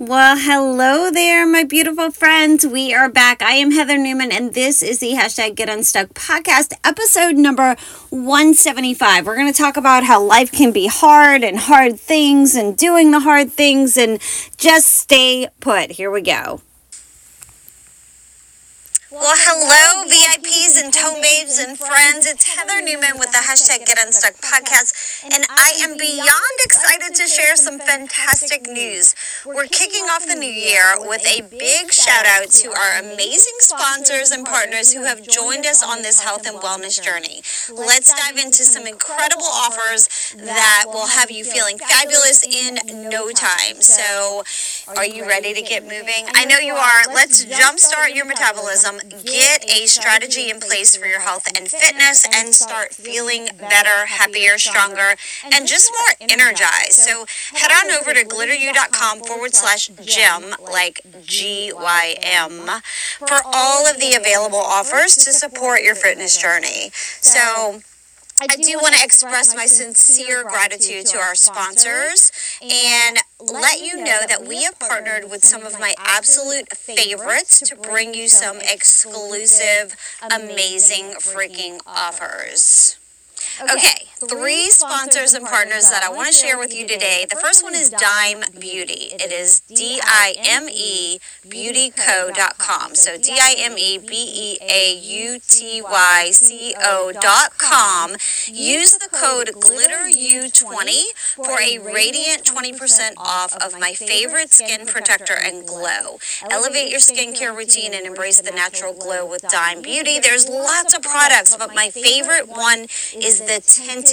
Well, hello there, my beautiful friends. We are back. I am Heather Newman, and this is the hashtag Get Unstuck podcast, episode number 175. We're going to talk about how life can be hard and hard things and doing the hard things and just stay put. Here we go. Well, hello, VIPs and tone babes and friends. It's Heather Newman with the hashtag Get Unstuck podcast, and I am beyond excited to share some fantastic news. We're kicking off the new year with a big shout out to our amazing sponsors and partners who have joined us on this health and wellness journey. Let's dive into some incredible offers that will have you feeling fabulous in no time. So, are you ready to get moving? I know you are. Let's jumpstart your metabolism get a strategy in place for your health and fitness and start feeling better, happier, stronger, and just more energized. So head on over to glitteru.com forward slash gym, like G Y M, for all of the available offers to support your fitness journey. So, I do want to express my sincere gratitude to our sponsors and let you know that we have partnered with some of my absolute favorites to bring you some exclusive, amazing freaking offers. Okay, three sponsors and partners that I want to share with you today. The first one is Dime Beauty. It is D I M E beautyco.com. So D I M E B E A U T Y C O.com. Use the code GLITTERU20 for a radiant 20% off of my favorite skin protector and glow. Elevate your skincare routine and embrace the natural glow with Dime Beauty. There's lots of products, but my favorite one is the tinted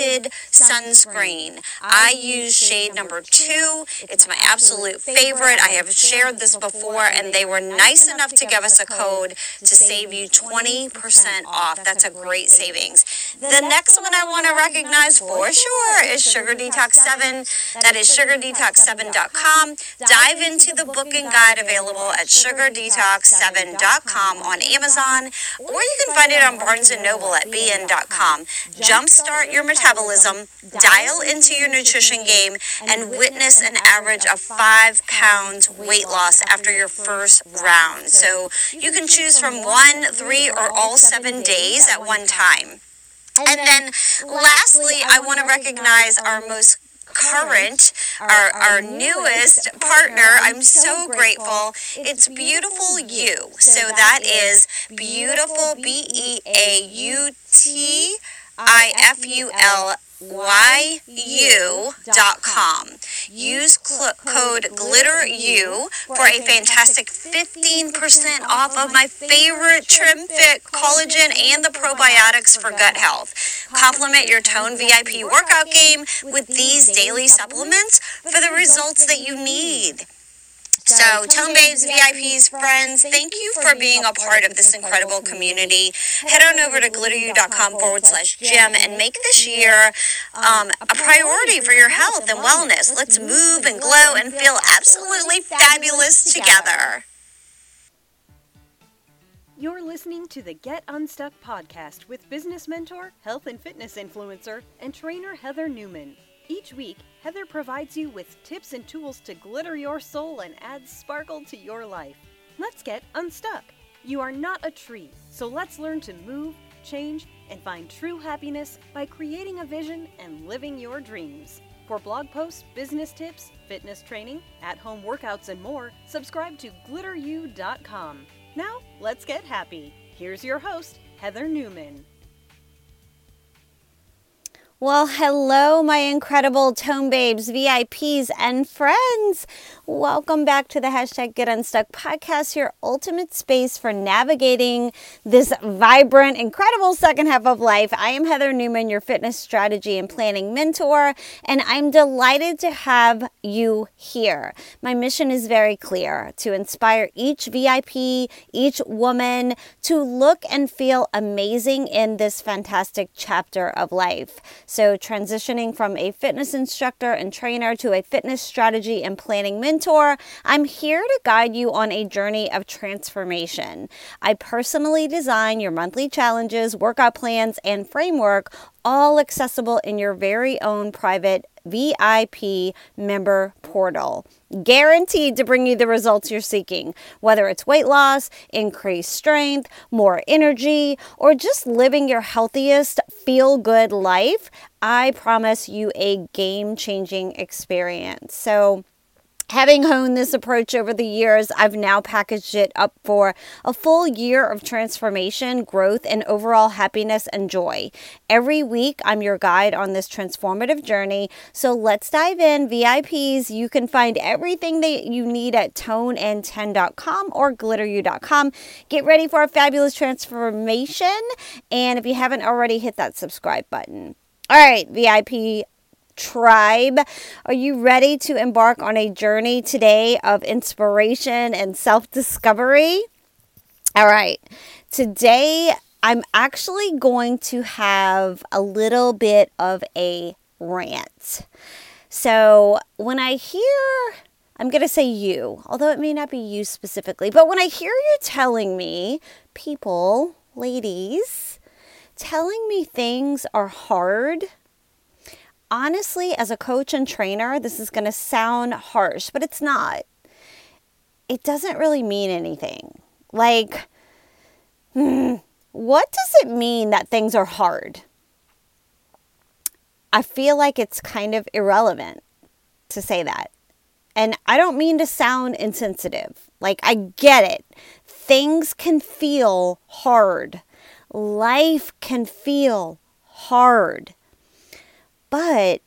sunscreen. I use shade number two. It's my absolute favorite. I have shared this before, and they were nice enough to give us a code to save you 20% off. That's a great savings. The next one I want to recognize for sure is Sugar Detox 7. That is sugardetox7.com. Dive into the booking guide available at sugardetox7.com on Amazon, or you can find it on Barnes & Noble at bn.com. Jumpstart jumpstart your metabolism, dial into your nutrition game, and witness an average of five pounds weight loss after your first round. So you can choose from one, three, or all seven days at one time. And then lastly, I want to recognize our most current, our, our newest partner. I'm so grateful. It's BeautifulYu. So that is beautiful, B E A U T I F U L Y U dot com. Use cl- code GLITTERU for a fantastic 15% off of my favorite TrimFit collagen and the probiotics for gut health. Complement your Tone VIP workout game with these daily supplements for the results that you need. So, Tone Babes, VIPs, friends, thank you for being a part of this incredible community. Head on over to glitteru.com forward slash gym and make this year um, a priority for your health and wellness. Let's move and glow and feel absolutely fabulous together. You're listening to the Get Unstuck podcast with business mentor, health and fitness influencer, and trainer Heather Newman. Each week, Heather provides you with tips and tools to glitter your soul and add sparkle to your life. Let's get unstuck. You are not a tree, so let's learn to move, change, and find true happiness by creating a vision and living your dreams. For blog posts, business tips, fitness training, at home workouts, and more, subscribe to glitteru.com. Now, let's get happy. Here's your host, Heather Newman. Well, hello, my incredible Tone Babes, VIPs, and friends. Welcome back to the hashtag Get Unstuck podcast, your ultimate space for navigating this vibrant, incredible second half of life. I am Heather Newman, your fitness strategy and planning mentor, and I'm delighted to have you here. My mission is very clear to inspire each VIP, each woman to look and feel amazing in this fantastic chapter of life. So, transitioning from a fitness instructor and trainer to a fitness strategy and planning mentor I'm here to guide you on a journey of transformation. I personally design your monthly challenges, workout plans, and framework all accessible in your very own private VIP member portal. Guaranteed to bring you the results you're seeking, whether it's weight loss, increased strength, more energy, or just living your healthiest, feel good life. I promise you a game changing experience. So, Having honed this approach over the years, I've now packaged it up for a full year of transformation, growth, and overall happiness and joy. Every week, I'm your guide on this transformative journey. So let's dive in. VIPs, you can find everything that you need at toneand10.com or glitteru.com. Get ready for a fabulous transformation. And if you haven't already, hit that subscribe button. All right, VIP tribe. Are you ready to embark on a journey today of inspiration and self discovery? All right, today I'm actually going to have a little bit of a rant. So when I hear, I'm going to say you, although it may not be you specifically, but when I hear you telling me, people, ladies, telling me things are hard honestly, as a coach and trainer, this is going to sound harsh, but it's not. It doesn't really mean anything. Like, hmm, what does it mean that things are hard? I feel like it's kind of irrelevant to say that. And I don't mean to sound insensitive. Like, I get it. Things can feel hard. Life can feel hard. But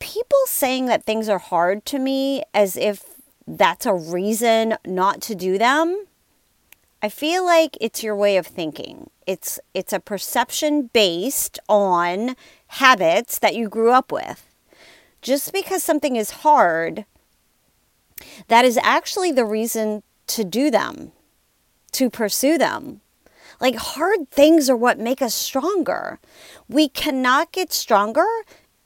people saying that things are hard to me as if that's a reason not to do them, I feel like it's your way of thinking. It's it's a perception based on habits that you grew up with. Just because something is hard, that is actually the reason to do them, to pursue them. Like hard things are what make us stronger. We cannot get stronger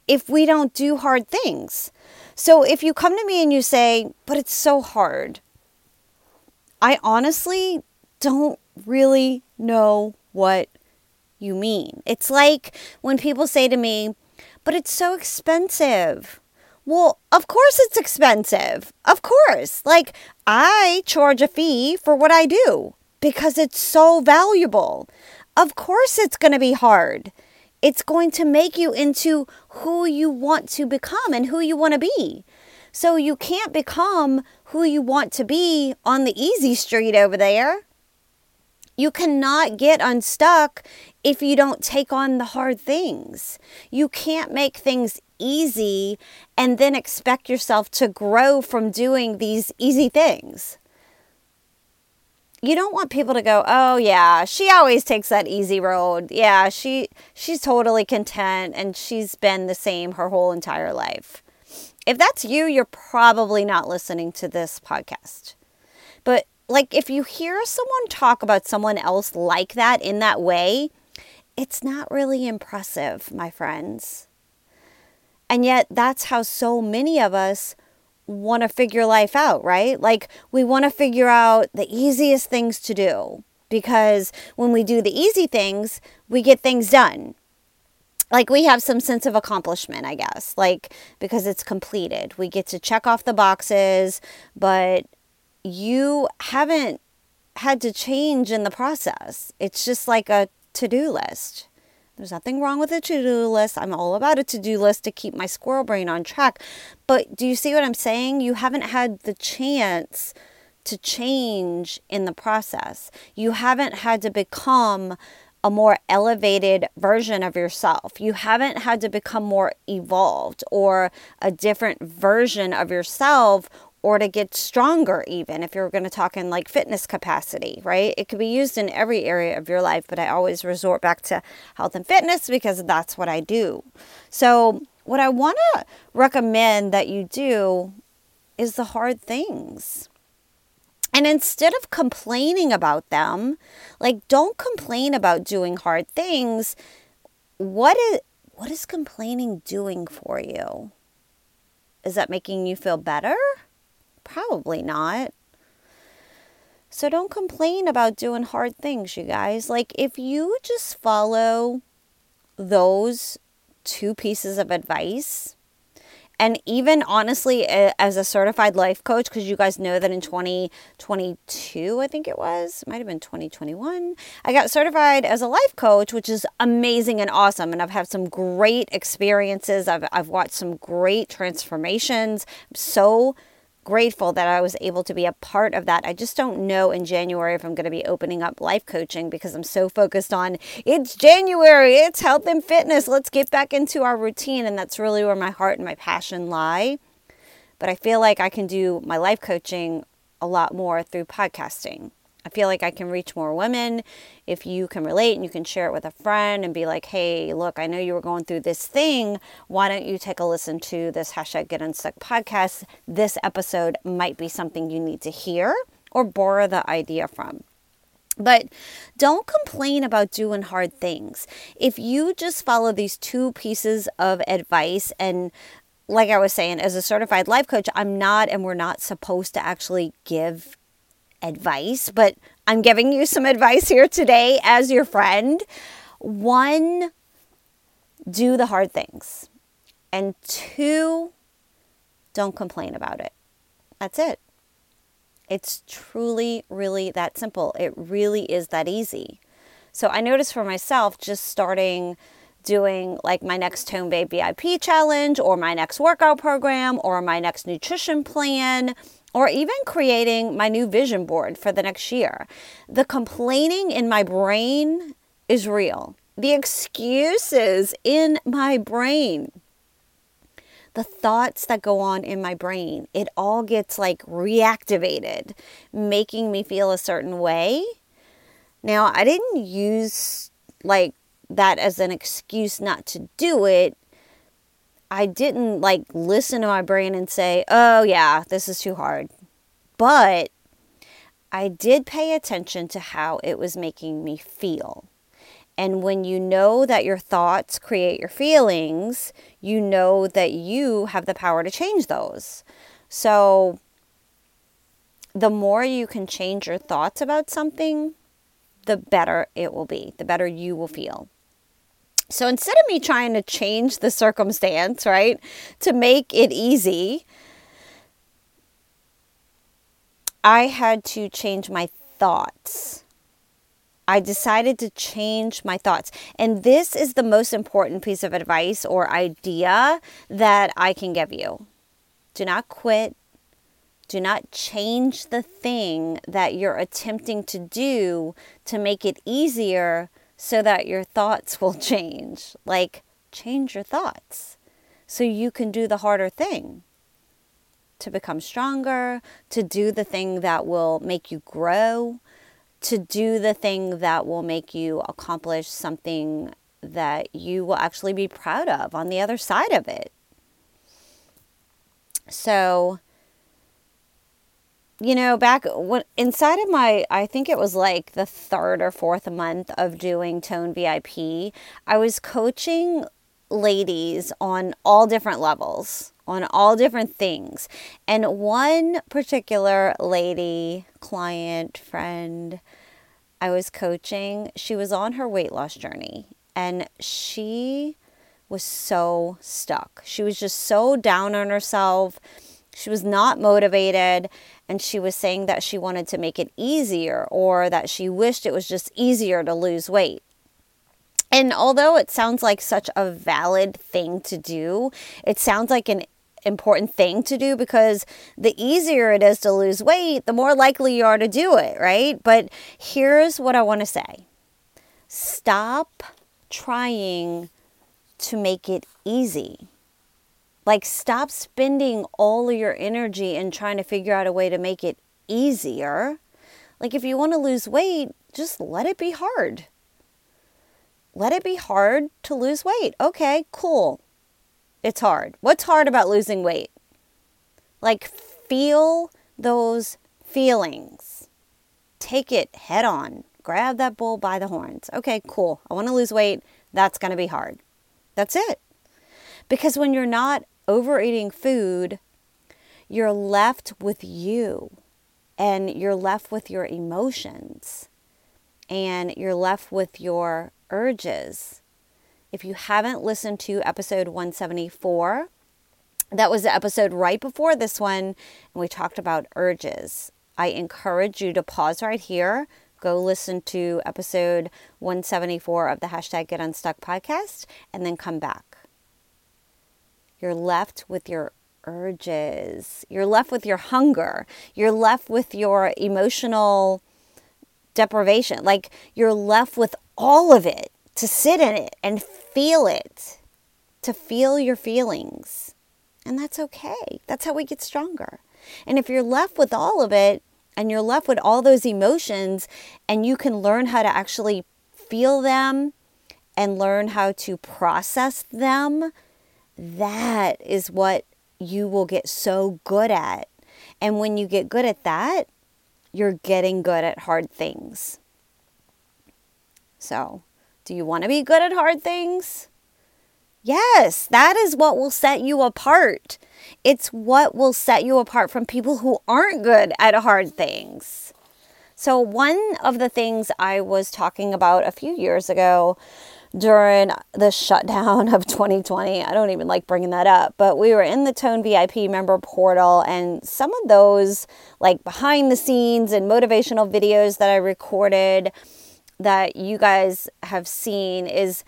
if we don't do hard things. So if you come to me and you say, but it's so hard, I honestly don't really know what you mean. It's like when people say to me, but it's so expensive. Well, of course it's expensive. Of course. Like, I charge a fee for what I do because it's so valuable. Of course, it's going to be hard. It's going to make you into who you want to become and who you want to be. So you can't become who you want to be on the easy street over there. You cannot get unstuck if you don't take on the hard things. You can't make things easy and then expect yourself to grow from doing these easy things you don't want people to go, "Oh yeah, she always takes that easy road. Yeah, she she's totally content and she's been the same her whole entire life." If that's you, you're probably not listening to this podcast. But like if you hear someone talk about someone else like that in that way, it's not really impressive, my friends. And yet that's how so many of us want to figure life out, right? Like we want to figure out the easiest things to do because when we do the easy things, we get things done. Like we have some sense of accomplishment, I guess, like because it's completed. We get to check off the boxes, but you haven't had to change in the process. It's just like a to do list. There's nothing wrong with a to do list. I'm all about a to do list to keep my squirrel brain on track. But do you see what I'm saying? You haven't had the chance to change in the process. You haven't had to become a more elevated version of yourself. You haven't had to become more evolved or a different version of yourself or to get stronger, even if you're going to talk in like fitness capacity, right? It could be used in every area of your life, but I always resort back to health and fitness because that's what I do. So, what I want to recommend that you do is the hard things. And instead of complaining about them, like don't complain about doing hard things. What is what is complaining doing for you? Is that making you feel better? Probably not. So don't complain about doing hard things, you guys. Like if you just follow those two pieces of advice, and even honestly, as a certified life coach, because you guys know that in 2022, I think it was, might have been 2021, I got certified as a life coach, which is amazing and awesome. And I've had some great experiences. I've, I've watched some great transformations. I'm so grateful that I was able to be a part of that. I just don't know in January if I'm going to be opening up life coaching because I'm so focused on it's January, it's health and fitness. Let's get back into our routine. And that's really where my heart and my passion lie. But I feel like I can do my life coaching a lot more through podcasting. I feel like I can reach more women if you can relate and you can share it with a friend and be like, hey, look, I know you were going through this thing. Why don't you take a listen to this hashtag Get Unstuck podcast? This episode might be something you need to hear or borrow the idea from. But don't complain about doing hard things. If you just follow these two pieces of advice and like I was saying, as a certified life coach, I'm not and we're not supposed to actually give advice, but I'm giving you some advice here today as your friend. One, do the hard things. And two, don't complain about it. That's it. It's truly, really that simple. It really is that easy. So I noticed for myself just starting doing like my next Tone Babe VIP challenge or my next workout program or my next nutrition plan or even creating my new vision board for the next year. The complaining in my brain is real. The excuses in my brain, the thoughts that go on in my brain, it all gets like reactivated, making me feel a certain way. Now, I didn't use like that as an excuse not to do it. I didn't like listen to my brain and say, oh, yeah, this is too hard. But I did pay attention to how it was making me feel. And when you know that your thoughts create your feelings, you know that you have the power to change those. So, the more you can change your thoughts about something, the better it will be, the better you will feel. So instead of me trying to change the circumstance, right, to make it easy, I had to change my thoughts. I decided to change my thoughts. And this is the most important piece of advice or idea that I can give you. Do not quit. Do not change the thing that you're attempting to do to make it easier so that your thoughts will change. Like, change your thoughts so you can do the harder thing to become stronger, to do the thing that will make you grow, to do the thing that will make you accomplish something that you will actually be proud of on the other side of it. So, you know, back when inside of my, I think it was like the third or fourth month of doing Tone VIP, I was coaching ladies on all different levels, on all different things. And one particular lady, client, friend, I was coaching, she was on her weight loss journey and she was so stuck. She was just so down on herself. She was not motivated and she was saying that she wanted to make it easier or that she wished it was just easier to lose weight. And although it sounds like such a valid thing to do, it sounds like an important thing to do because the easier it is to lose weight, the more likely you are to do it, right? But here's what I want to say stop trying to make it easy. Like, stop spending all of your energy in trying to figure out a way to make it easier. Like, if you want to lose weight, just let it be hard. Let it be hard to lose weight. Okay, cool. It's hard. What's hard about losing weight? Like, feel those feelings. Take it head on. Grab that bull by the horns. Okay, cool. I want to lose weight. That's going to be hard. That's it. Because when you're not overeating food, you're left with you and you're left with your emotions and you're left with your urges. If you haven't listened to episode 174, that was the episode right before this one, and we talked about urges. I encourage you to pause right here, go listen to episode 174 of the hashtag Get Unstuck podcast, and then come back. You're left with your urges. You're left with your hunger. You're left with your emotional deprivation. Like you're left with all of it to sit in it and feel it, to feel your feelings. And that's okay. That's how we get stronger. And if you're left with all of it and you're left with all those emotions and you can learn how to actually feel them and learn how to process them, that is what you will get so good at. And when you get good at that, you're getting good at hard things. So, do you want to be good at hard things? Yes, that is what will set you apart. It's what will set you apart from people who aren't good at hard things. So, one of the things I was talking about a few years ago during the shutdown of 2020. I don't even like bringing that up, but we were in the Tone VIP member portal, and some of those, like behind the scenes and motivational videos that I recorded that you guys have seen, is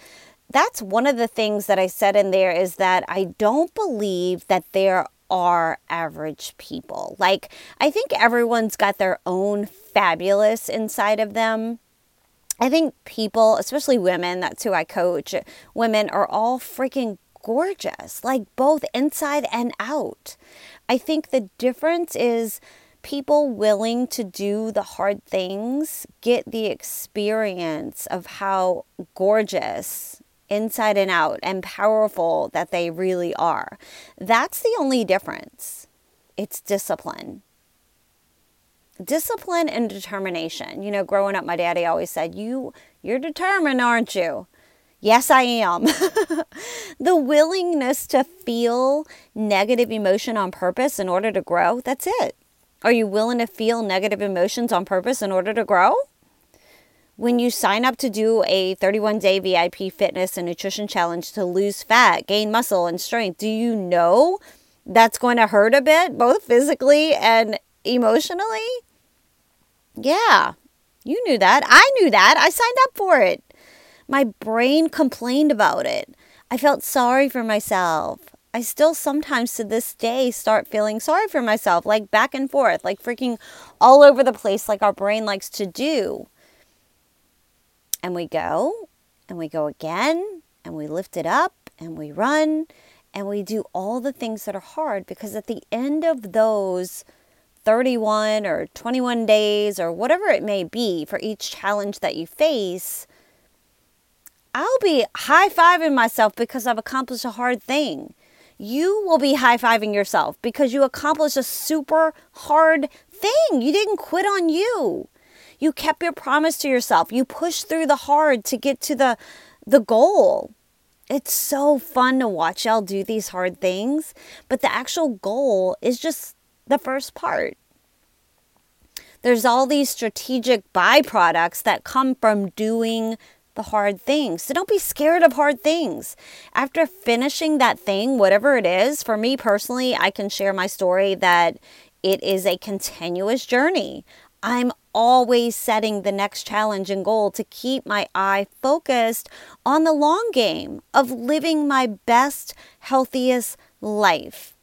that's one of the things that I said in there is that I don't believe that there are average people. Like, I think everyone's got their own fabulous inside of them I think people, especially women, that's who I coach, women are all freaking gorgeous, like both inside and out. I think the difference is people willing to do the hard things get the experience of how gorgeous inside and out and powerful that they really are. That's the only difference. It's discipline discipline and determination. You know, growing up, my daddy always said, "You, you're determined, aren't you?" Yes, I am. the willingness to feel negative emotion on purpose in order to grow, that's it. Are you willing to feel negative emotions on purpose in order to grow? When you sign up to do a 31 day VIP fitness and nutrition challenge to lose fat, gain muscle, and strength, do you know that's going to hurt a bit, both physically and emotionally? Yeah, you knew that. I knew that. I signed up for it. My brain complained about it. I felt sorry for myself. I still sometimes to this day start feeling sorry for myself, like back and forth, like freaking all over the place, like our brain likes to do. And we go, and we go again, and we lift it up, and we run, and we do all the things that are hard because at the end of those 31 or 21 days or whatever it may be for each challenge that you face, I'll be high fiving myself because I've accomplished a hard thing. You will be high fiving yourself because you accomplished a super hard thing. You didn't quit on you. You kept your promise to yourself. You pushed through the hard to get to the, the goal. It's so fun to watch y'all do these hard things, but the actual goal is just the first part. There's all these strategic byproducts that come from doing the hard things. So don't be scared of hard things. After finishing that thing, whatever it is, for me personally, I can share my story that it is a continuous journey. I'm always setting the next challenge and goal to keep my eye focused on the long game of living my best, healthiest life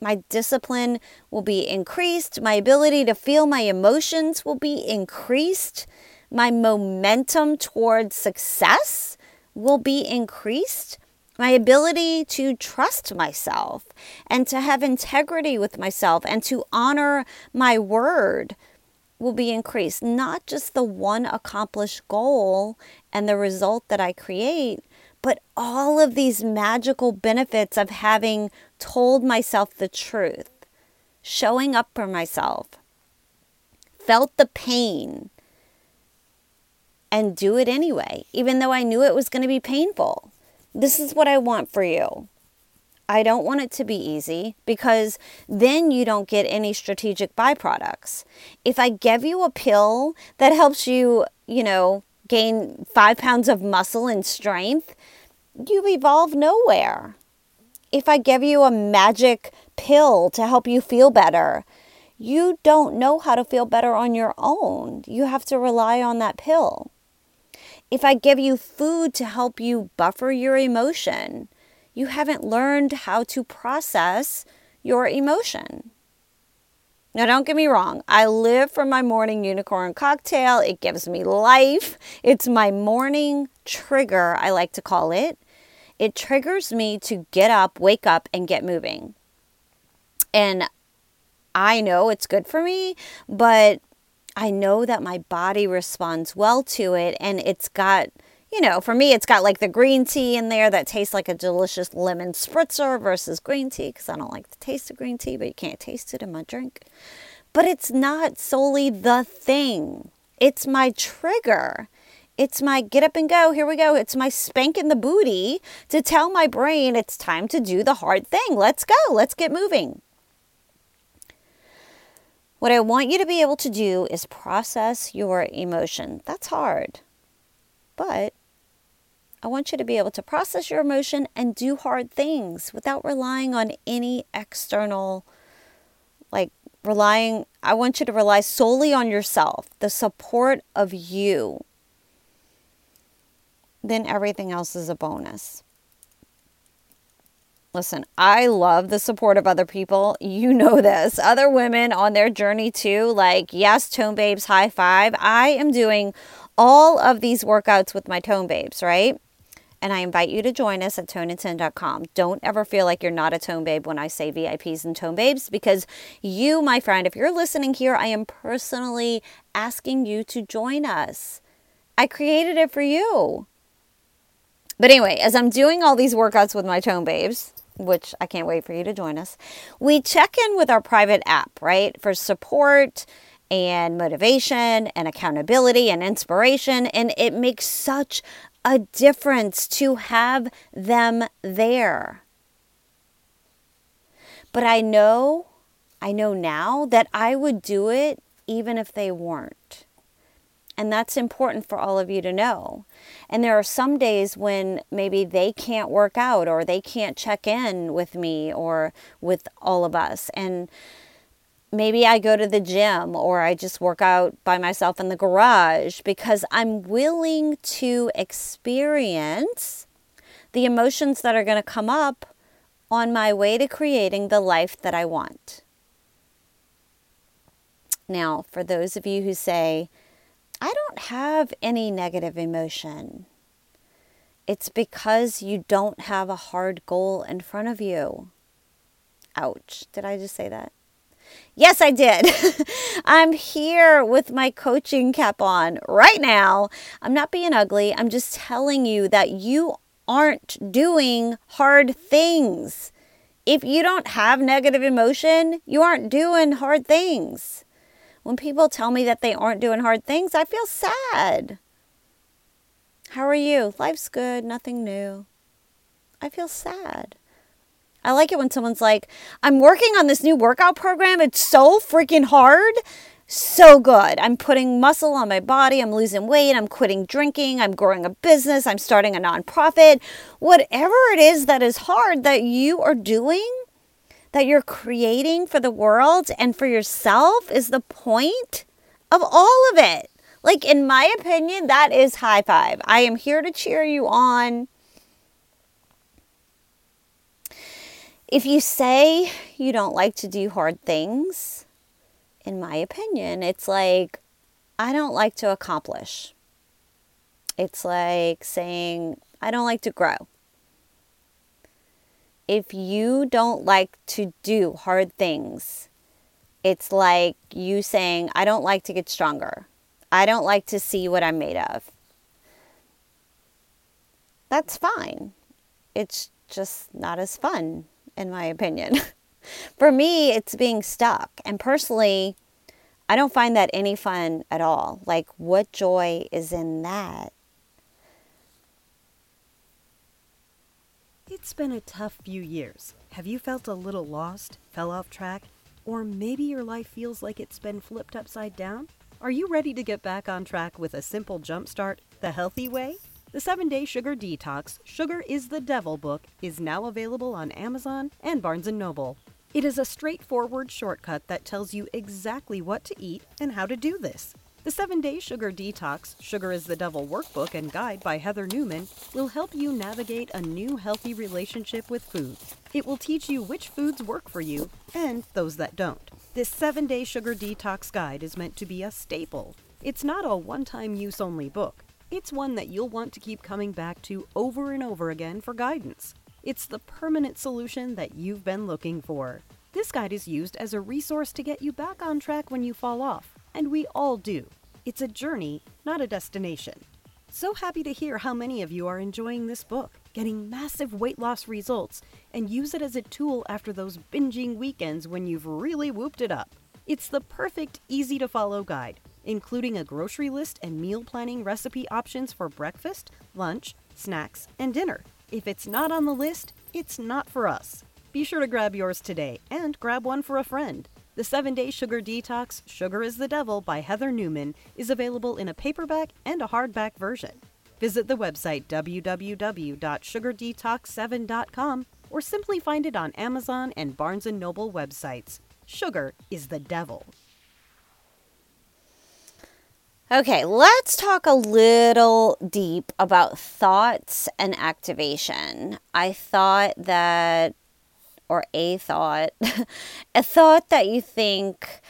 my discipline will be increased. My ability to feel my emotions will be increased. My momentum towards success will be increased. My ability to trust myself and to have integrity with myself and to honor my word will be increased. Not just the one accomplished goal and the result that I create, but all of these magical benefits of having told myself the truth, showing up for myself, felt the pain, and do it anyway, even though I knew it was going to be painful. This is what I want for you. I don't want it to be easy because then you don't get any strategic byproducts. If I give you a pill that helps you, you know, gain five pounds of muscle and strength, you evolve nowhere. If I give you a magic pill to help you feel better, you don't know how to feel better on your own. You have to rely on that pill. If I give you food to help you buffer your emotion, you haven't learned how to process your emotion. Now, don't get me wrong, I live for my morning unicorn cocktail. It gives me life. It's my morning trigger, I like to call it. It triggers me to get up, wake up, and get moving. And I know it's good for me, but I know that my body responds well to it and it's got you know, for me, it's got like the green tea in there that tastes like a delicious lemon spritzer versus green tea because I don't like the taste of green tea, but you can't taste it in my drink. But it's not solely the thing, it's my trigger. It's my get up and go. Here we go. It's my spank in the booty to tell my brain it's time to do the hard thing. Let's go. Let's get moving. What I want you to be able to do is process your emotion. That's hard. But I want you to be able to process your emotion and do hard things without relying on any external, like relying. I want you to rely solely on yourself, the support of you. Then everything else is a bonus. Listen, I love the support of other people. You know this. Other women on their journey too, like, yes, Tone Babes, high five. I am doing all of these workouts with my Tone Babes, right? And I invite you to join us at toneand10.com. Don't ever feel like you're not a tone babe when I say VIPs and tone babes because you, my friend, if you're listening here, I am personally asking you to join us. I created it for you. But anyway, as I'm doing all these workouts with my tone babes, which I can't wait for you to join us, we check in with our private app, right? For support and motivation and accountability and inspiration. And it makes such a difference to have them there. But I know, I know now that I would do it even if they weren't. And that's important for all of you to know. And there are some days when maybe they can't work out or they can't check in with me or with all of us. And maybe I go to the gym or I just work out by myself in the garage because I'm willing to experience the emotions that are going to come up on my way to creating the life that I want. Now, for those of you who say, I don't have any negative emotion, it's because you don't have a hard goal in front of you. Ouch. Did I just say that? Yes, I did. I'm here with my coaching cap on right now. I'm not being ugly. I'm just telling you that you aren't doing hard things. If you don't have negative emotion, you aren't doing hard things. When people tell me that they aren't doing hard things, I feel sad. How are you? Life's good, nothing new. I feel sad. I like it when someone's like, I'm working on this new workout program. It's so freaking hard. So good. I'm putting muscle on my body. I'm losing weight. I'm quitting drinking. I'm growing a business. I'm starting a nonprofit. Whatever it is that is hard that you are doing, that you're creating for the world and for yourself is the point of all of it. Like, in my opinion, that is high five. I am here to cheer you on. If you say you don't like to do hard things, in my opinion, it's like, I don't like to accomplish. It's like saying, I don't like to grow if you don't like to do hard things, it's like you saying, I don't like to get stronger. I don't like to see what I'm made of. That's fine. It's just not as fun, in my opinion. For me, it's being stuck. And personally, I don't find that any fun at all. Like, what joy is in that? It's been a tough few years. Have you felt a little lost, fell off track, or maybe your life feels like it's been flipped upside down? Are you ready to get back on track with a simple jumpstart, the healthy way? The 7 Day Sugar Detox Sugar is the Devil book is now available on Amazon and Barnes & Noble. It is a straightforward shortcut that tells you exactly what to eat and how to do this. The 7 Day Sugar Detox Sugar is the Devil workbook and guide by Heather Newman will help you navigate a new healthy relationship with food. It will teach you which foods work for you and those that don't. This 7 Day Sugar Detox guide is meant to be a staple. It's not a one time use only book. It's one that you'll want to keep coming back to over and over again for guidance. It's the permanent solution that you've been looking for. This guide is used as a resource to get you back on track when you fall off, and we all do. It's a journey, not a destination. So happy to hear how many of you are enjoying this book, getting massive weight loss results, and use it as a tool after those binging weekends when you've really whooped it up. It's the perfect, easy to follow guide including a grocery list and meal planning recipe options for breakfast, lunch, snacks, and dinner. If it's not on the list, it's not for us. Be sure to grab yours today and grab one for a friend. The 7 Day Sugar Detox Sugar is the Devil by Heather Newman is available in a paperback and a hardback version. Visit the website www.sugardetox7.com or simply find it on Amazon and Barnes & Noble websites. Sugar is the devil. Okay, let's talk a little deep about thoughts and activation. I thought that, or a thought, a thought that you think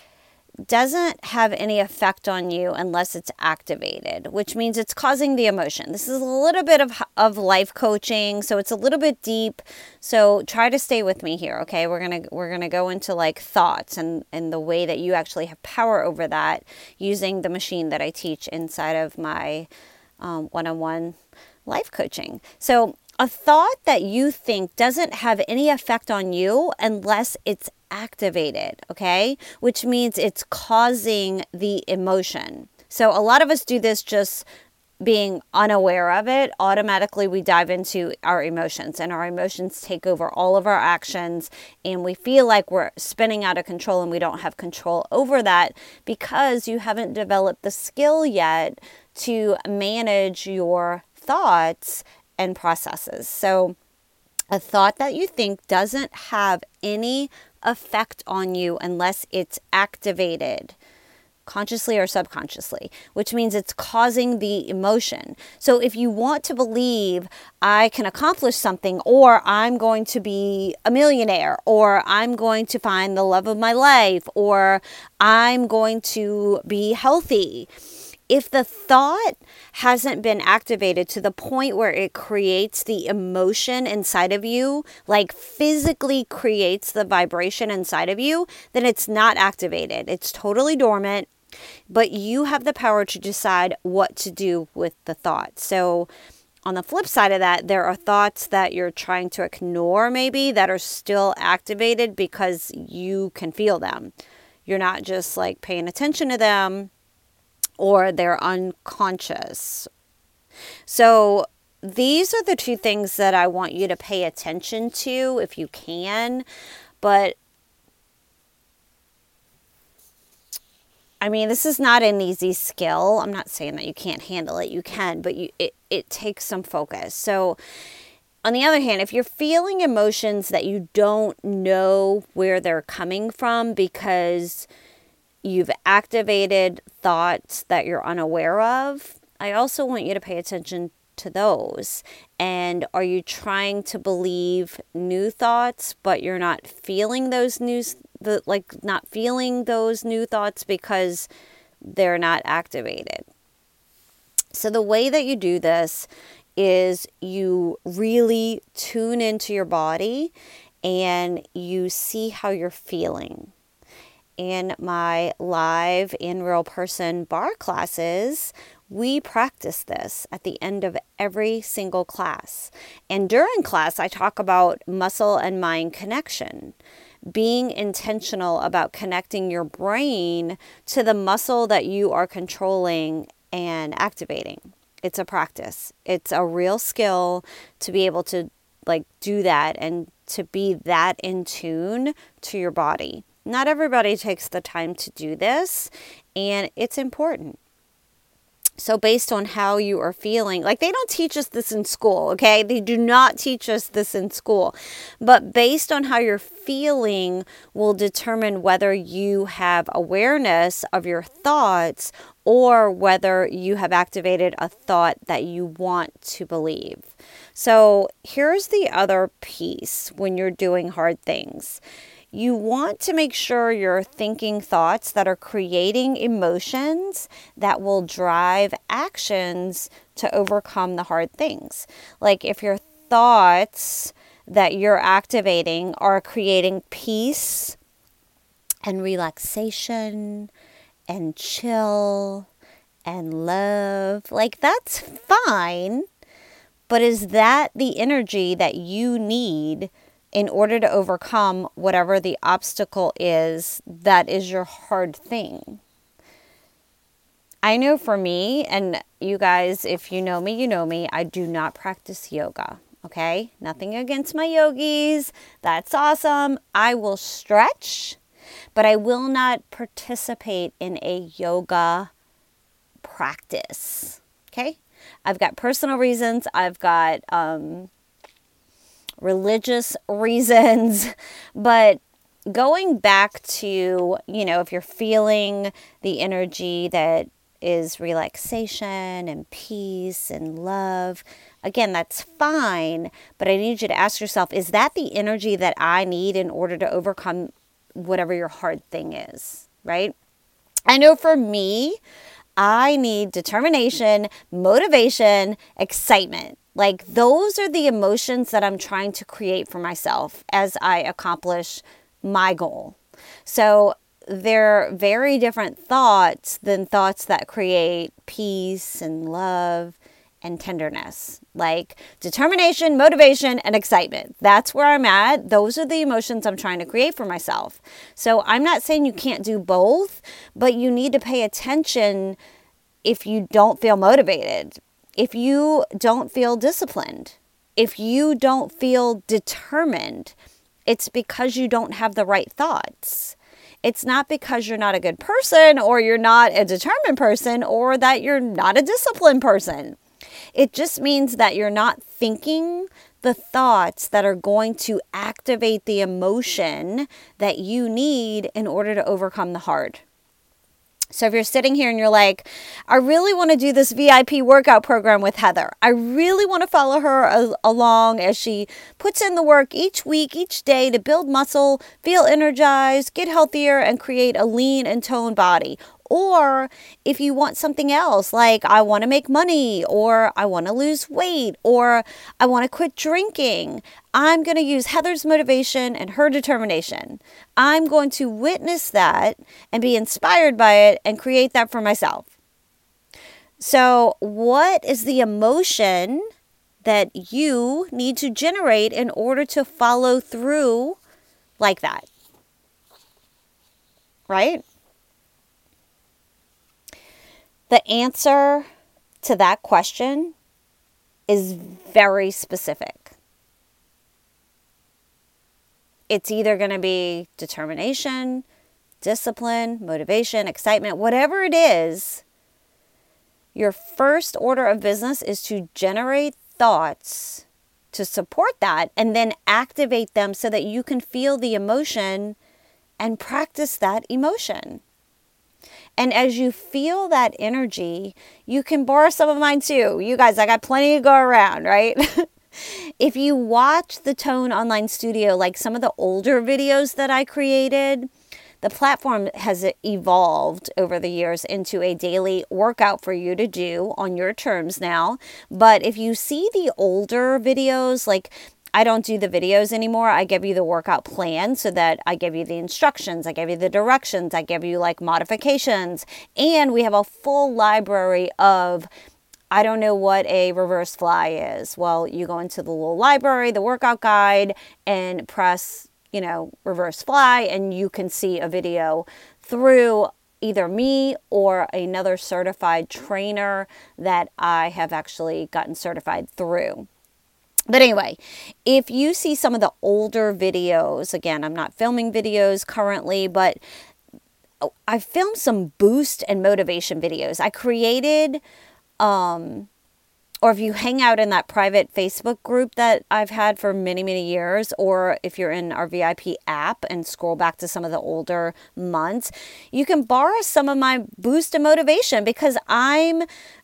doesn't have any effect on you unless it's activated, which means it's causing the emotion. This is a little bit of, of life coaching, so it's a little bit deep. So try to stay with me here, okay? We're gonna we're gonna go into like thoughts and, and the way that you actually have power over that using the machine that I teach inside of my um, one-on-one life coaching. So a thought that you think doesn't have any effect on you unless it's activated, okay? Which means it's causing the emotion. So a lot of us do this just being unaware of it, automatically we dive into our emotions and our emotions take over all of our actions and we feel like we're spinning out of control and we don't have control over that because you haven't developed the skill yet to manage your thoughts and processes. So a thought that you think doesn't have any effect on you unless it's activated consciously or subconsciously, which means it's causing the emotion. So if you want to believe I can accomplish something, or I'm going to be a millionaire, or I'm going to find the love of my life, or I'm going to be healthy, if the thought hasn't been activated to the point where it creates the emotion inside of you, like physically creates the vibration inside of you, then it's not activated. It's totally dormant, but you have the power to decide what to do with the thought. So, on the flip side of that, there are thoughts that you're trying to ignore, maybe that are still activated because you can feel them. You're not just like paying attention to them or they're unconscious. So, these are the two things that I want you to pay attention to if you can. But I mean, this is not an easy skill. I'm not saying that you can't handle it. You can, but you it, it takes some focus. So, on the other hand, if you're feeling emotions that you don't know where they're coming from because you've activated thoughts that you're unaware of, I also want you to pay attention to those. And are you trying to believe new thoughts, but you're not feeling those new, the, like not feeling those new thoughts because they're not activated? So, the way that you do this is you really tune into your body and you see how you're feeling in my live in real person barre classes, we practice this at the end of every single class. And during class, I talk about muscle and mind connection. Being intentional about connecting your brain to the muscle that you are controlling and activating. It's a practice. It's a real skill to be able to like do that and to be that in tune to your body. Not everybody takes the time to do this, and it's important. So, based on how you are feeling, like they don't teach us this in school, okay? They do not teach us this in school. But based on how you're feeling, will determine whether you have awareness of your thoughts or whether you have activated a thought that you want to believe. So, here's the other piece when you're doing hard things you want to make sure you're thinking thoughts that are creating emotions that will drive actions to overcome the hard things. Like if your thoughts that you're activating are creating peace and relaxation and chill and love, like that's fine. But is that the energy that you need? In order to overcome whatever the obstacle is that is your hard thing. I know for me, and you guys, if you know me, you know me, I do not practice yoga. Okay? Nothing against my yogis. That's awesome. I will stretch, but I will not participate in a yoga practice. Okay? I've got personal reasons. I've got um, religious reasons, but going back to, you know, if you're feeling the energy that is relaxation and peace and love, again, that's fine, but I need you to ask yourself is that the energy that I need in order to overcome whatever your hard thing is, right? I know for me, I need determination, motivation, excitement. Like, those are the emotions that I'm trying to create for myself as I accomplish my goal. So, they're very different thoughts than thoughts that create peace and love and tenderness, like determination, motivation, and excitement. That's where I'm at. Those are the emotions I'm trying to create for myself. So I'm not saying you can't do both, but you need to pay attention if you don't feel motivated if you don't feel disciplined, if you don't feel determined, it's because you don't have the right thoughts. It's not because you're not a good person or you're not a determined person or that you're not a disciplined person. It just means that you're not thinking the thoughts that are going to activate the emotion that you need in order to overcome the hard. So if you're sitting here and you're like, I really want to do this VIP workout program with Heather. I really want to follow her along as she puts in the work each week, each day to build muscle, feel energized, get healthier, and create a lean and toned body. Or if you want something else, like I want to make money, or I want to lose weight, or I want to quit drinking, I'm going to use Heather's motivation and her determination. I'm going to witness that and be inspired by it and create that for myself. So, what is the emotion that you need to generate in order to follow through like that? Right? The answer to that question is very specific. It's either going to be determination, discipline, motivation, excitement, whatever it is. Your first order of business is to generate thoughts to support that and then activate them so that you can feel the emotion and practice that emotion. And as you feel that energy, you can borrow some of mine too. You guys, I got plenty to go around, right? if you watch the Tone Online Studio, like some of the older videos that I created, the platform has evolved over the years into a daily workout for you to do on your terms now. But if you see the older videos, like I don't do the videos anymore. I give you the workout plan so that I give you the instructions, I give you the directions, I give you like modifications, and we have a full library of I don't know what a reverse fly is. Well, you go into the little library, the workout guide, and press, you know, reverse fly, and you can see a video through either me or another certified trainer that I have actually gotten certified through. But anyway, if you see some of the older videos, again, I'm not filming videos currently, but oh, I filmed some boost and motivation videos. I created um or if you hang out in that private Facebook group that I've had for many, many years, or if you're in our VIP app and scroll back to some of the older months, you can borrow some of my boost and motivation because I'm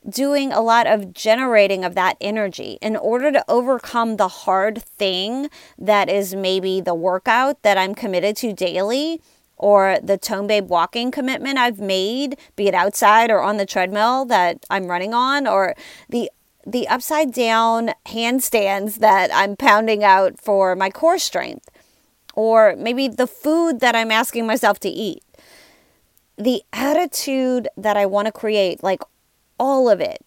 doing a lot of generating of that energy. In order to overcome the hard thing that is maybe the workout that I'm committed to daily or the Tone Babe walking commitment I've made, be it outside or on the treadmill that I'm running on, or the the upside down handstands that I'm pounding out for my core strength, or maybe the food that I'm asking myself to eat. The attitude that I want to create, like all of it.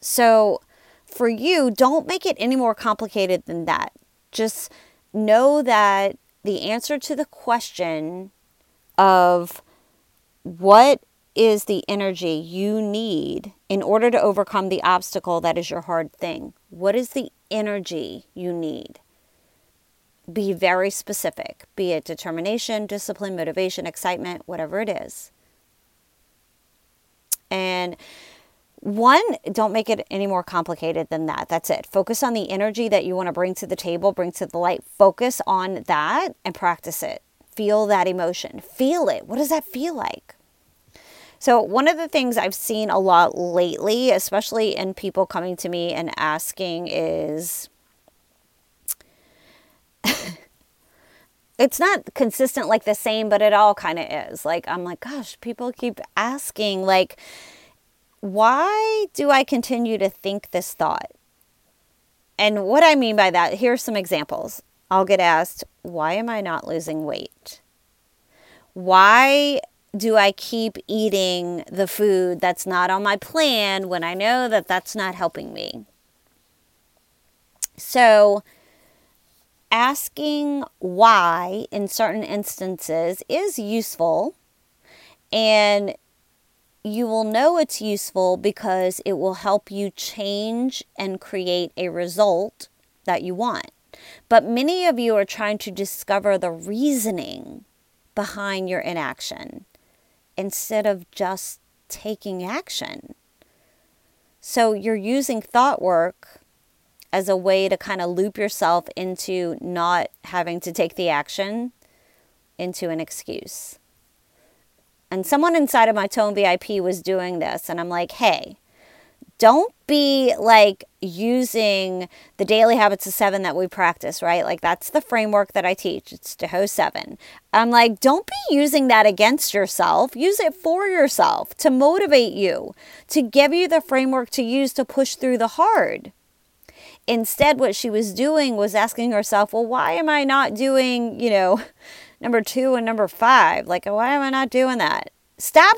So, for you, don't make it any more complicated than that. Just know that the answer to the question of what is the energy you need in order to overcome the obstacle that is your hard thing? What is the energy you need? Be very specific, be it determination, discipline, motivation, excitement, whatever it is. And one, don't make it any more complicated than that. That's it. Focus on the energy that you want to bring to the table, bring to the light. Focus on that and practice it. Feel that emotion. Feel it. What does that feel like? So, one of the things I've seen a lot lately, especially in people coming to me and asking, is it's not consistent like the same, but it all kind of is. Like, I'm like, gosh, people keep asking, like, why do I continue to think this thought? And what I mean by that, here's some examples. I'll get asked, why am I not losing weight? Why do I keep eating the food that's not on my plan when I know that that's not helping me? So, asking why in certain instances is useful, and you will know it's useful because it will help you change and create a result that you want. But many of you are trying to discover the reasoning behind your inaction instead of just taking action. So you're using thought work as a way to kind of loop yourself into not having to take the action into an excuse. And someone inside of my Tone VIP was doing this, and I'm like, hey, don't be like using the daily habits of seven that we practice, right? Like that's the framework that I teach. It's Tahoe seven. I'm like, don't be using that against yourself. Use it for yourself to motivate you, to give you the framework to use to push through the hard. Instead, what she was doing was asking herself, well, why am I not doing, you know, number two and number five? Like, why am I not doing that? Stop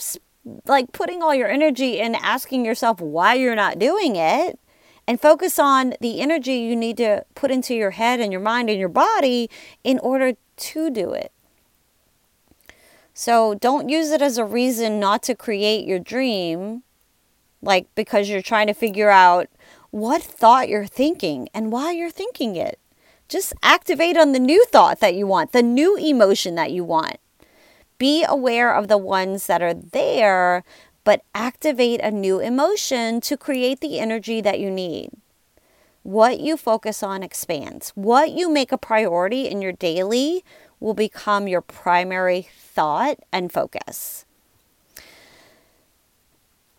like putting all your energy in asking yourself why you're not doing it and focus on the energy you need to put into your head and your mind and your body in order to do it. So don't use it as a reason not to create your dream, like because you're trying to figure out what thought you're thinking and why you're thinking it. Just activate on the new thought that you want, the new emotion that you want. Be aware of the ones that are there, but activate a new emotion to create the energy that you need. What you focus on expands. What you make a priority in your daily will become your primary thought and focus.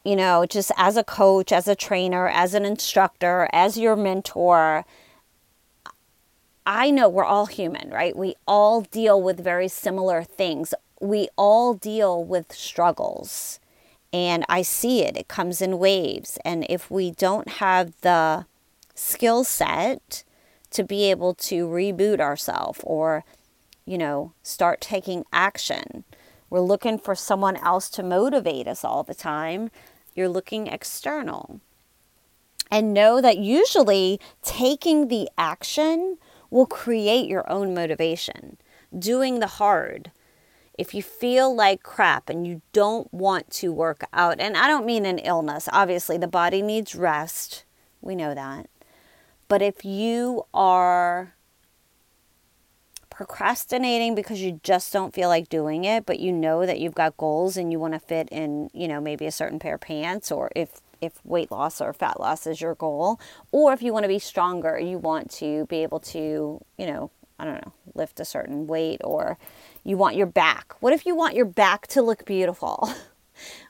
You know, just as a coach, as a trainer, as an instructor, as your mentor, I know we're all human, right? We all deal with very similar things we all deal with struggles. And I see it, it comes in waves. And if we don't have the skill set to be able to reboot ourselves or, you know, start taking action, we're looking for someone else to motivate us all the time. You're looking external. And know that usually taking the action will create your own motivation. Doing the hard, if you feel like crap and you don't want to work out, and I don't mean an illness, obviously, the body needs rest. We know that. But if you are procrastinating because you just don't feel like doing it, but you know that you've got goals and you want to fit in, you know, maybe a certain pair of pants or if if weight loss or fat loss is your goal, or if you want to be stronger, you want to be able to, you know, I don't know, lift a certain weight or you want your back. What if you want your back to look beautiful?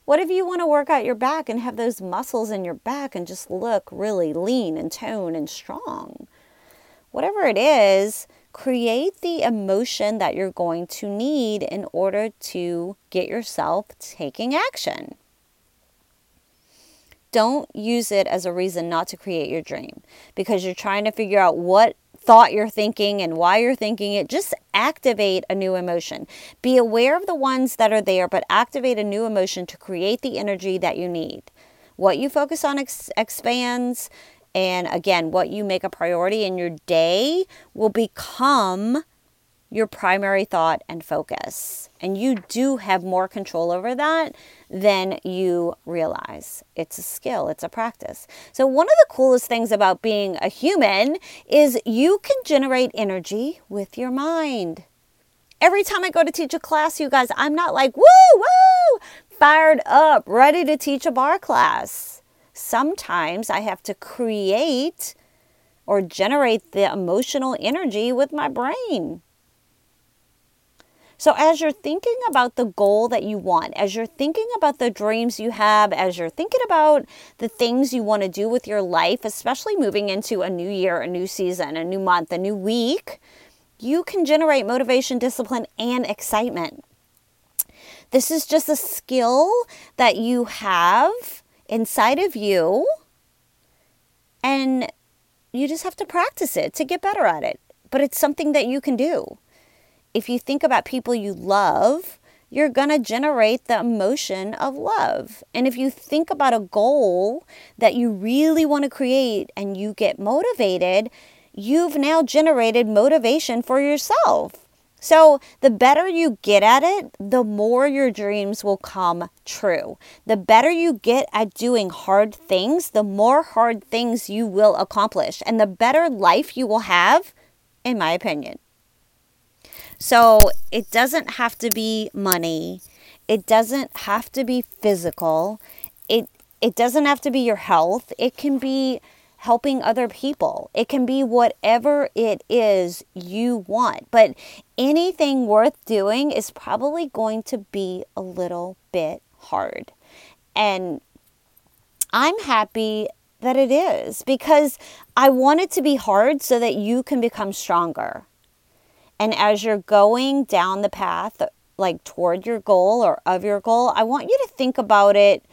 What if you want to work out your back and have those muscles in your back and just look really lean and toned and strong? Whatever it is, create the emotion that you're going to need in order to get yourself taking action. Don't use it as a reason not to create your dream because you're trying to figure out what thought you're thinking and why you're thinking it. Just activate a new emotion. Be aware of the ones that are there, but activate a new emotion to create the energy that you need. What you focus on ex- expands. And again, what you make a priority in your day will become your primary thought and focus. And you do have more control over that than you realize. It's a skill, it's a practice. So, one of the coolest things about being a human is you can generate energy with your mind. Every time I go to teach a class, you guys, I'm not like, woo, woo, fired up, ready to teach a barre class. Sometimes I have to create or generate the emotional energy with my brain. So, as you're thinking about the goal that you want, as you're thinking about the dreams you have, as you're thinking about the things you want to do with your life, especially moving into a new year, a new season, a new month, a new week, you can generate motivation, discipline, and excitement. This is just a skill that you have inside of you, and you just have to practice it to get better at it. But it's something that you can do if you think about people you love, you're going to generate the emotion of love. And if you think about a goal that you really want to create and you get motivated, you've now generated motivation for yourself. So, the better you get at it, the more your dreams will come true. The better you get at doing hard things, the more hard things you will accomplish, and the better life you will have, in my opinion. So it doesn't have to be money. It doesn't have to be physical. It it doesn't have to be your health. It can be helping other people. It can be whatever it is you want. But anything worth doing is probably going to be a little bit hard. And I'm happy that it is because I want it to be hard so that you can become stronger. And as you're going down the path, like toward your goal or of your goal, I want you to think about it.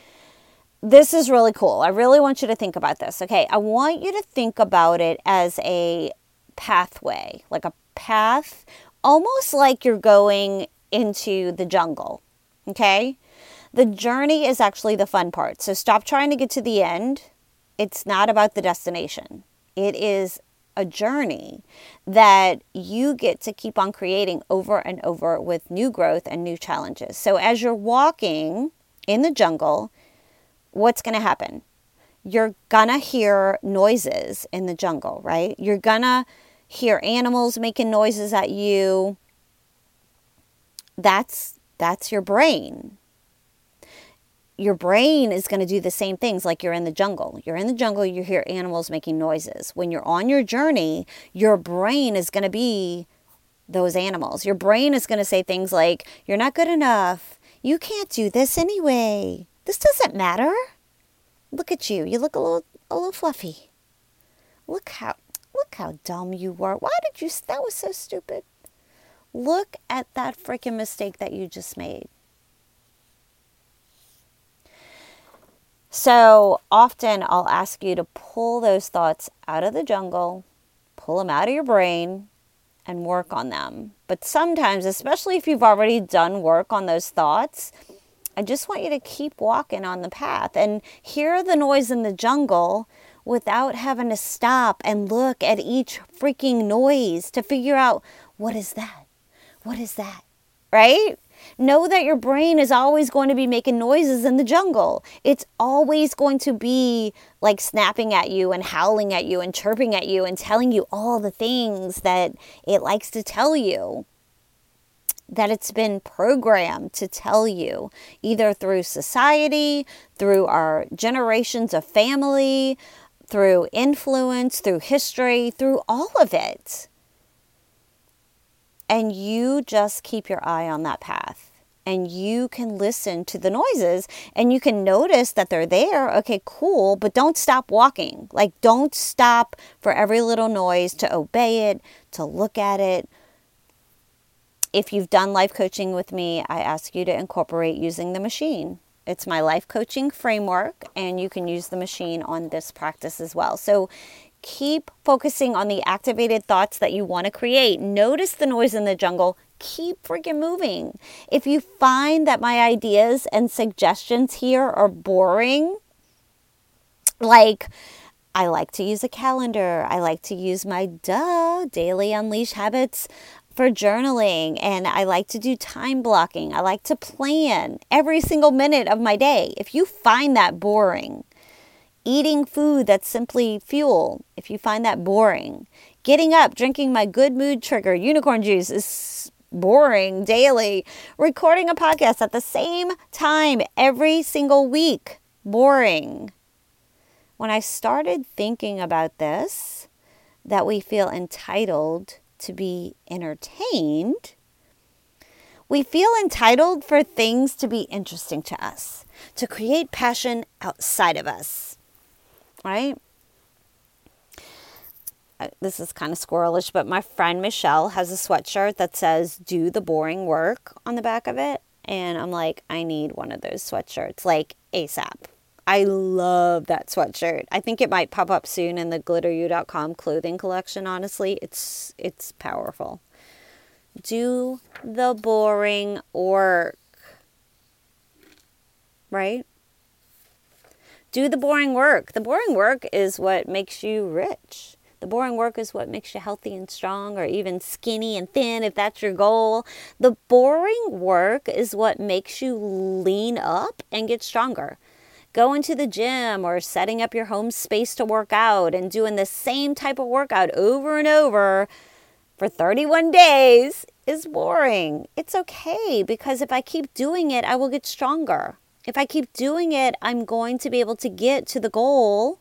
This is really cool. I really want you to think about this. Okay. I want you to think about it as a pathway, like a path, almost like you're going into the jungle. Okay. The journey is actually the fun part. So stop trying to get to the end. It's not about the destination. It is a journey that you get to keep on creating over and over with new growth and new challenges. So as you're walking in the jungle, what's going to happen? You're going to hear noises in the jungle, right? You're going to hear animals making noises at you. That's that's your brain your brain is going to do the same things like you're in the jungle. You're in the jungle, you hear animals making noises. When you're on your journey, your brain is going to be those animals. Your brain is going to say things like, You're not good enough. You can't do this anyway. This doesn't matter. Look at you. You look a little a little fluffy. Look how look how dumb you were. Why did you that was so stupid. Look at that freaking mistake that you just made. So often I'll ask you to pull those thoughts out of the jungle, pull them out of your brain, and work on them. But sometimes, especially if you've already done work on those thoughts, I just want you to keep walking on the path and hear the noise in the jungle without having to stop and look at each freaking noise to figure out what is that? What is that? Right? Know that your brain is always going to be making noises in the jungle. It's always going to be like snapping at you and howling at you and chirping at you and telling you all the things that it likes to tell you. That it's been programmed to tell you, either through society, through our generations of family, through influence, through history, through all of it. And you just keep your eye on that path and you can listen to the noises and you can notice that they're there. Okay, cool, but don't stop walking. Like, don't stop for every little noise to obey it, to look at it. If you've done life coaching with me, I ask you to incorporate using the machine. It's my life coaching framework, and you can use the machine on this practice as well. So, keep focusing on the activated thoughts that you want to create. Notice the noise in the jungle keep freaking moving. If you find that my ideas and suggestions here are boring, like I like to use a calendar, I like to use my duh daily unleash habits for journaling and I like to do time blocking. I like to plan every single minute of my day. If you find that boring, eating food that's simply fuel, if you find that boring, getting up, drinking my good mood trigger unicorn juice is boring daily, recording a podcast at the same time every single week. Boring. When I started thinking about this, that we feel entitled to be entertained, we feel entitled for things to be interesting to us, to create passion outside of us, right? this is kind of squirrelish, but my friend Michelle has a sweatshirt that says do the boring work on the back of it. And I'm like, I need one of those sweatshirts, like ASAP. I love that sweatshirt. I think it might pop up soon in the glitteru.com clothing collection, honestly. It's it's powerful. Do the boring work. Right? Do the boring work. The boring work is what makes you rich. The boring work is what makes you healthy and strong, or even skinny and thin if that's your goal. The boring work is what makes you lean up and get stronger. Going to the gym or setting up your home space to work out and doing the same type of workout over and over for 31 days is boring. It's okay because if I keep doing it, I will get stronger. If I keep doing it, I'm going to be able to get to the goal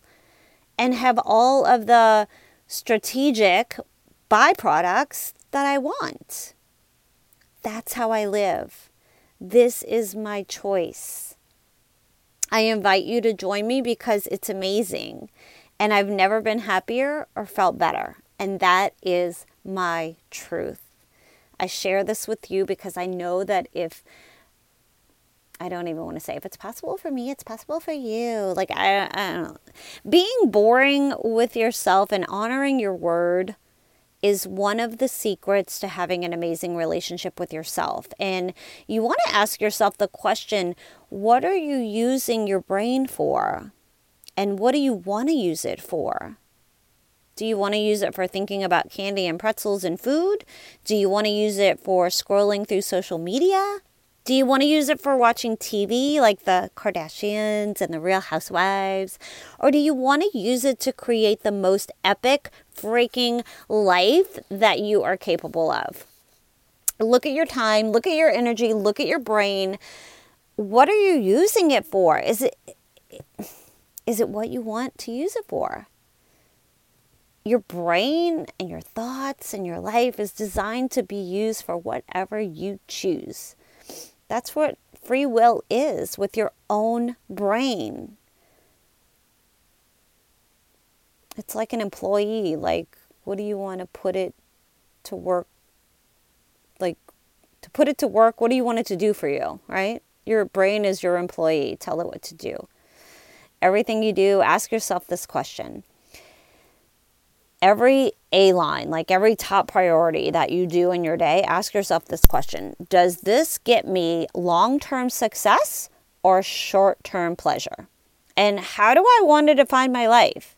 and have all of the strategic byproducts that I want. That's how I live. This is my choice. I invite you to join me because it's amazing. And I've never been happier or felt better. And that is my truth. I share this with you because I know that if I don't even want to say if it's possible for me, it's possible for you. Like, I, I don't know. Being boring with yourself and honoring your word is one of the secrets to having an amazing relationship with yourself. And you want to ask yourself the question what are you using your brain for? And what do you want to use it for? Do you want to use it for thinking about candy and pretzels and food? Do you want to use it for scrolling through social media? Do you want to use it for watching TV like the Kardashians and the Real Housewives? Or do you want to use it to create the most epic, freaking life that you are capable of? Look at your time, look at your energy, look at your brain. What are you using it for? Is it is it what you want to use it for? Your brain and your thoughts and your life is designed to be used for whatever you choose. That's what free will is with your own brain. It's like an employee. Like, what do you want to put it to work? Like, to put it to work, what do you want it to do for you, right? Your brain is your employee. Tell it what to do. Everything you do, ask yourself this question every A line, like every top priority that you do in your day, ask yourself this question Does this get me long term success or short term pleasure? And how do I want to define my life?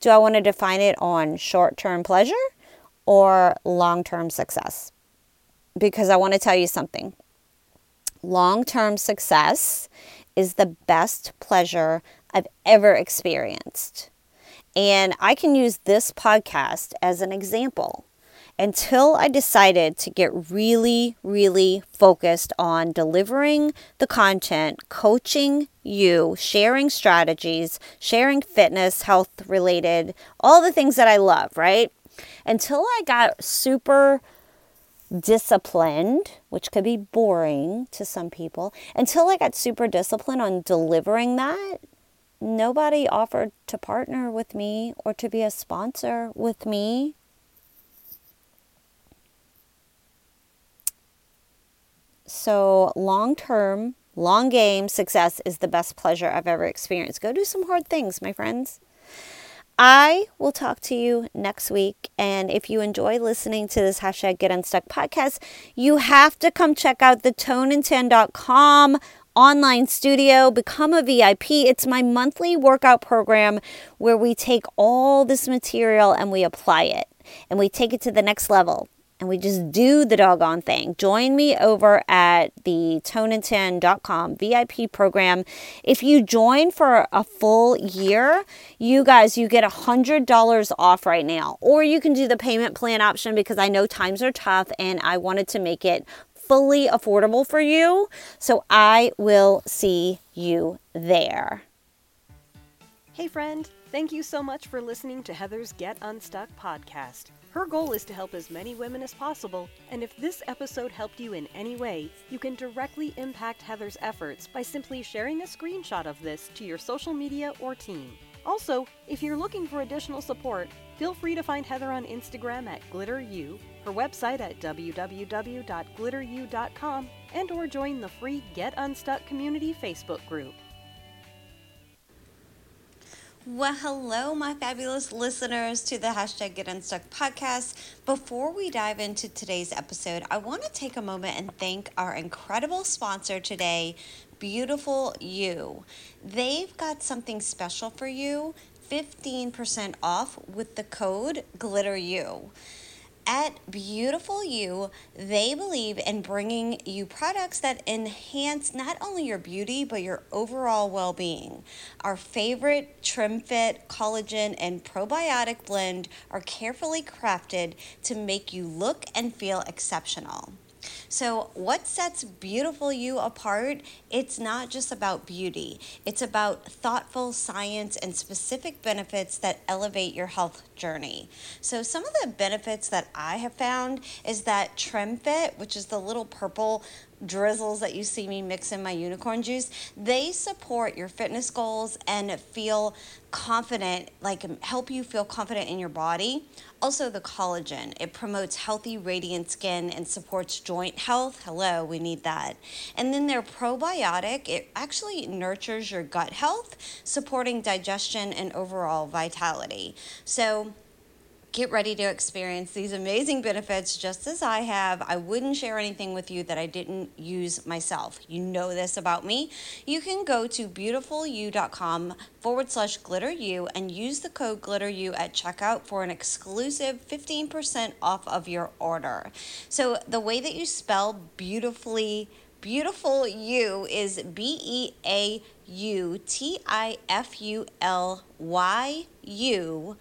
Do I want to define it on short term pleasure or long term success? Because I want to tell you something. long term success is the best pleasure I've ever experienced. And I can use this podcast as an example. Until I decided to get really, really focused on delivering the content, coaching you, sharing strategies, sharing fitness, health related, all the things that I love, right? Until I got super disciplined, which could be boring to some people, until I got super disciplined on delivering that, nobody offered to partner with me or to be a sponsor with me. So, long term, long game success is the best pleasure I've ever experienced. Go do some hard things, my friends. I will talk to you next week. And if you enjoy listening to this hashtag Get Unstuck podcast, you have to come check out the toneand10.com online studio, become a VIP. It's my monthly workout program where we take all this material and we apply it and we take it to the next level and we just do the doggone thing. Join me over at the toneand10.com VIP program. If you join for a full year, you guys, you get a $100 off right now. Or you can do the payment plan option because I know times are tough and I wanted to make it fully affordable for you. So I will see you there. Hey, friend. Thank you so much for listening to Heather's Get Unstuck podcast. Her goal is to help as many women as possible, and if this episode helped you in any way, you can directly impact Heather's efforts by simply sharing a screenshot of this to your social media or team. Also, if you're looking for additional support, feel free to find Heather on Instagram at GlitterU, her website at www.glitteru.com, and or join the free Get Unstuck community Facebook group. Well, hello, my fabulous listeners to the hashtag Get Unstuck podcast. Before we dive into today's episode, I want to take a moment and thank our incredible sponsor today, BeautifulYu. They've got something special for you 15% off with the code GLITTERU. At BeautifulYu, they believe in bringing you products that enhance not only your beauty, but your overall well being. Our favorite Trim Fit, collagen, and probiotic blend are carefully crafted to make you look and feel exceptional. So, what sets BeautifulYu apart? It's not just about beauty, it's about thoughtful science and specific benefits that elevate your health journey. So, some of the benefits that I have found is that TrimFit, which is the little purple drizzles that you see me mix in my unicorn juice, they support your fitness goals and feel confident, like um, help you feel confident in your body. Also, the collagen, it promotes healthy, radiant skin and supports joint health. Hello, we need that. And then their probiotic, it actually nurtures your gut health, supporting digestion and overall vitality. So, get ready to experience these amazing benefits just as I have. I wouldn't share anything with you that I didn't use myself. You know this about me. You can go to beautifulyu.com forward slash glitteru and use the code glitteru at checkout for an exclusive 15% off of your order. So the way that you spell beautifully beautiful you is B E A U T I F U L Y U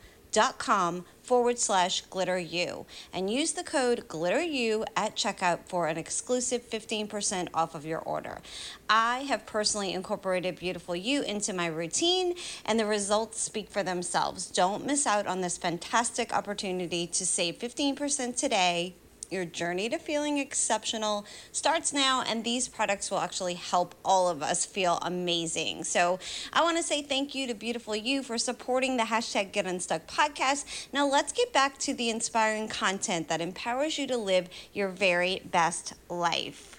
com forward slash glitteru and use the code glitteru at checkout for an exclusive 15% off of your order. I have personally incorporated BeautifulYu into my routine and the results speak for themselves. Don't miss out on this fantastic opportunity to save 15% today your journey to feeling exceptional starts now, and these products will actually help all of us feel amazing. So, I want to say thank you to BeautifulYu for supporting the hashtag Get Unstuck podcast. Now, let's get back to the inspiring content that empowers you to live your very best life.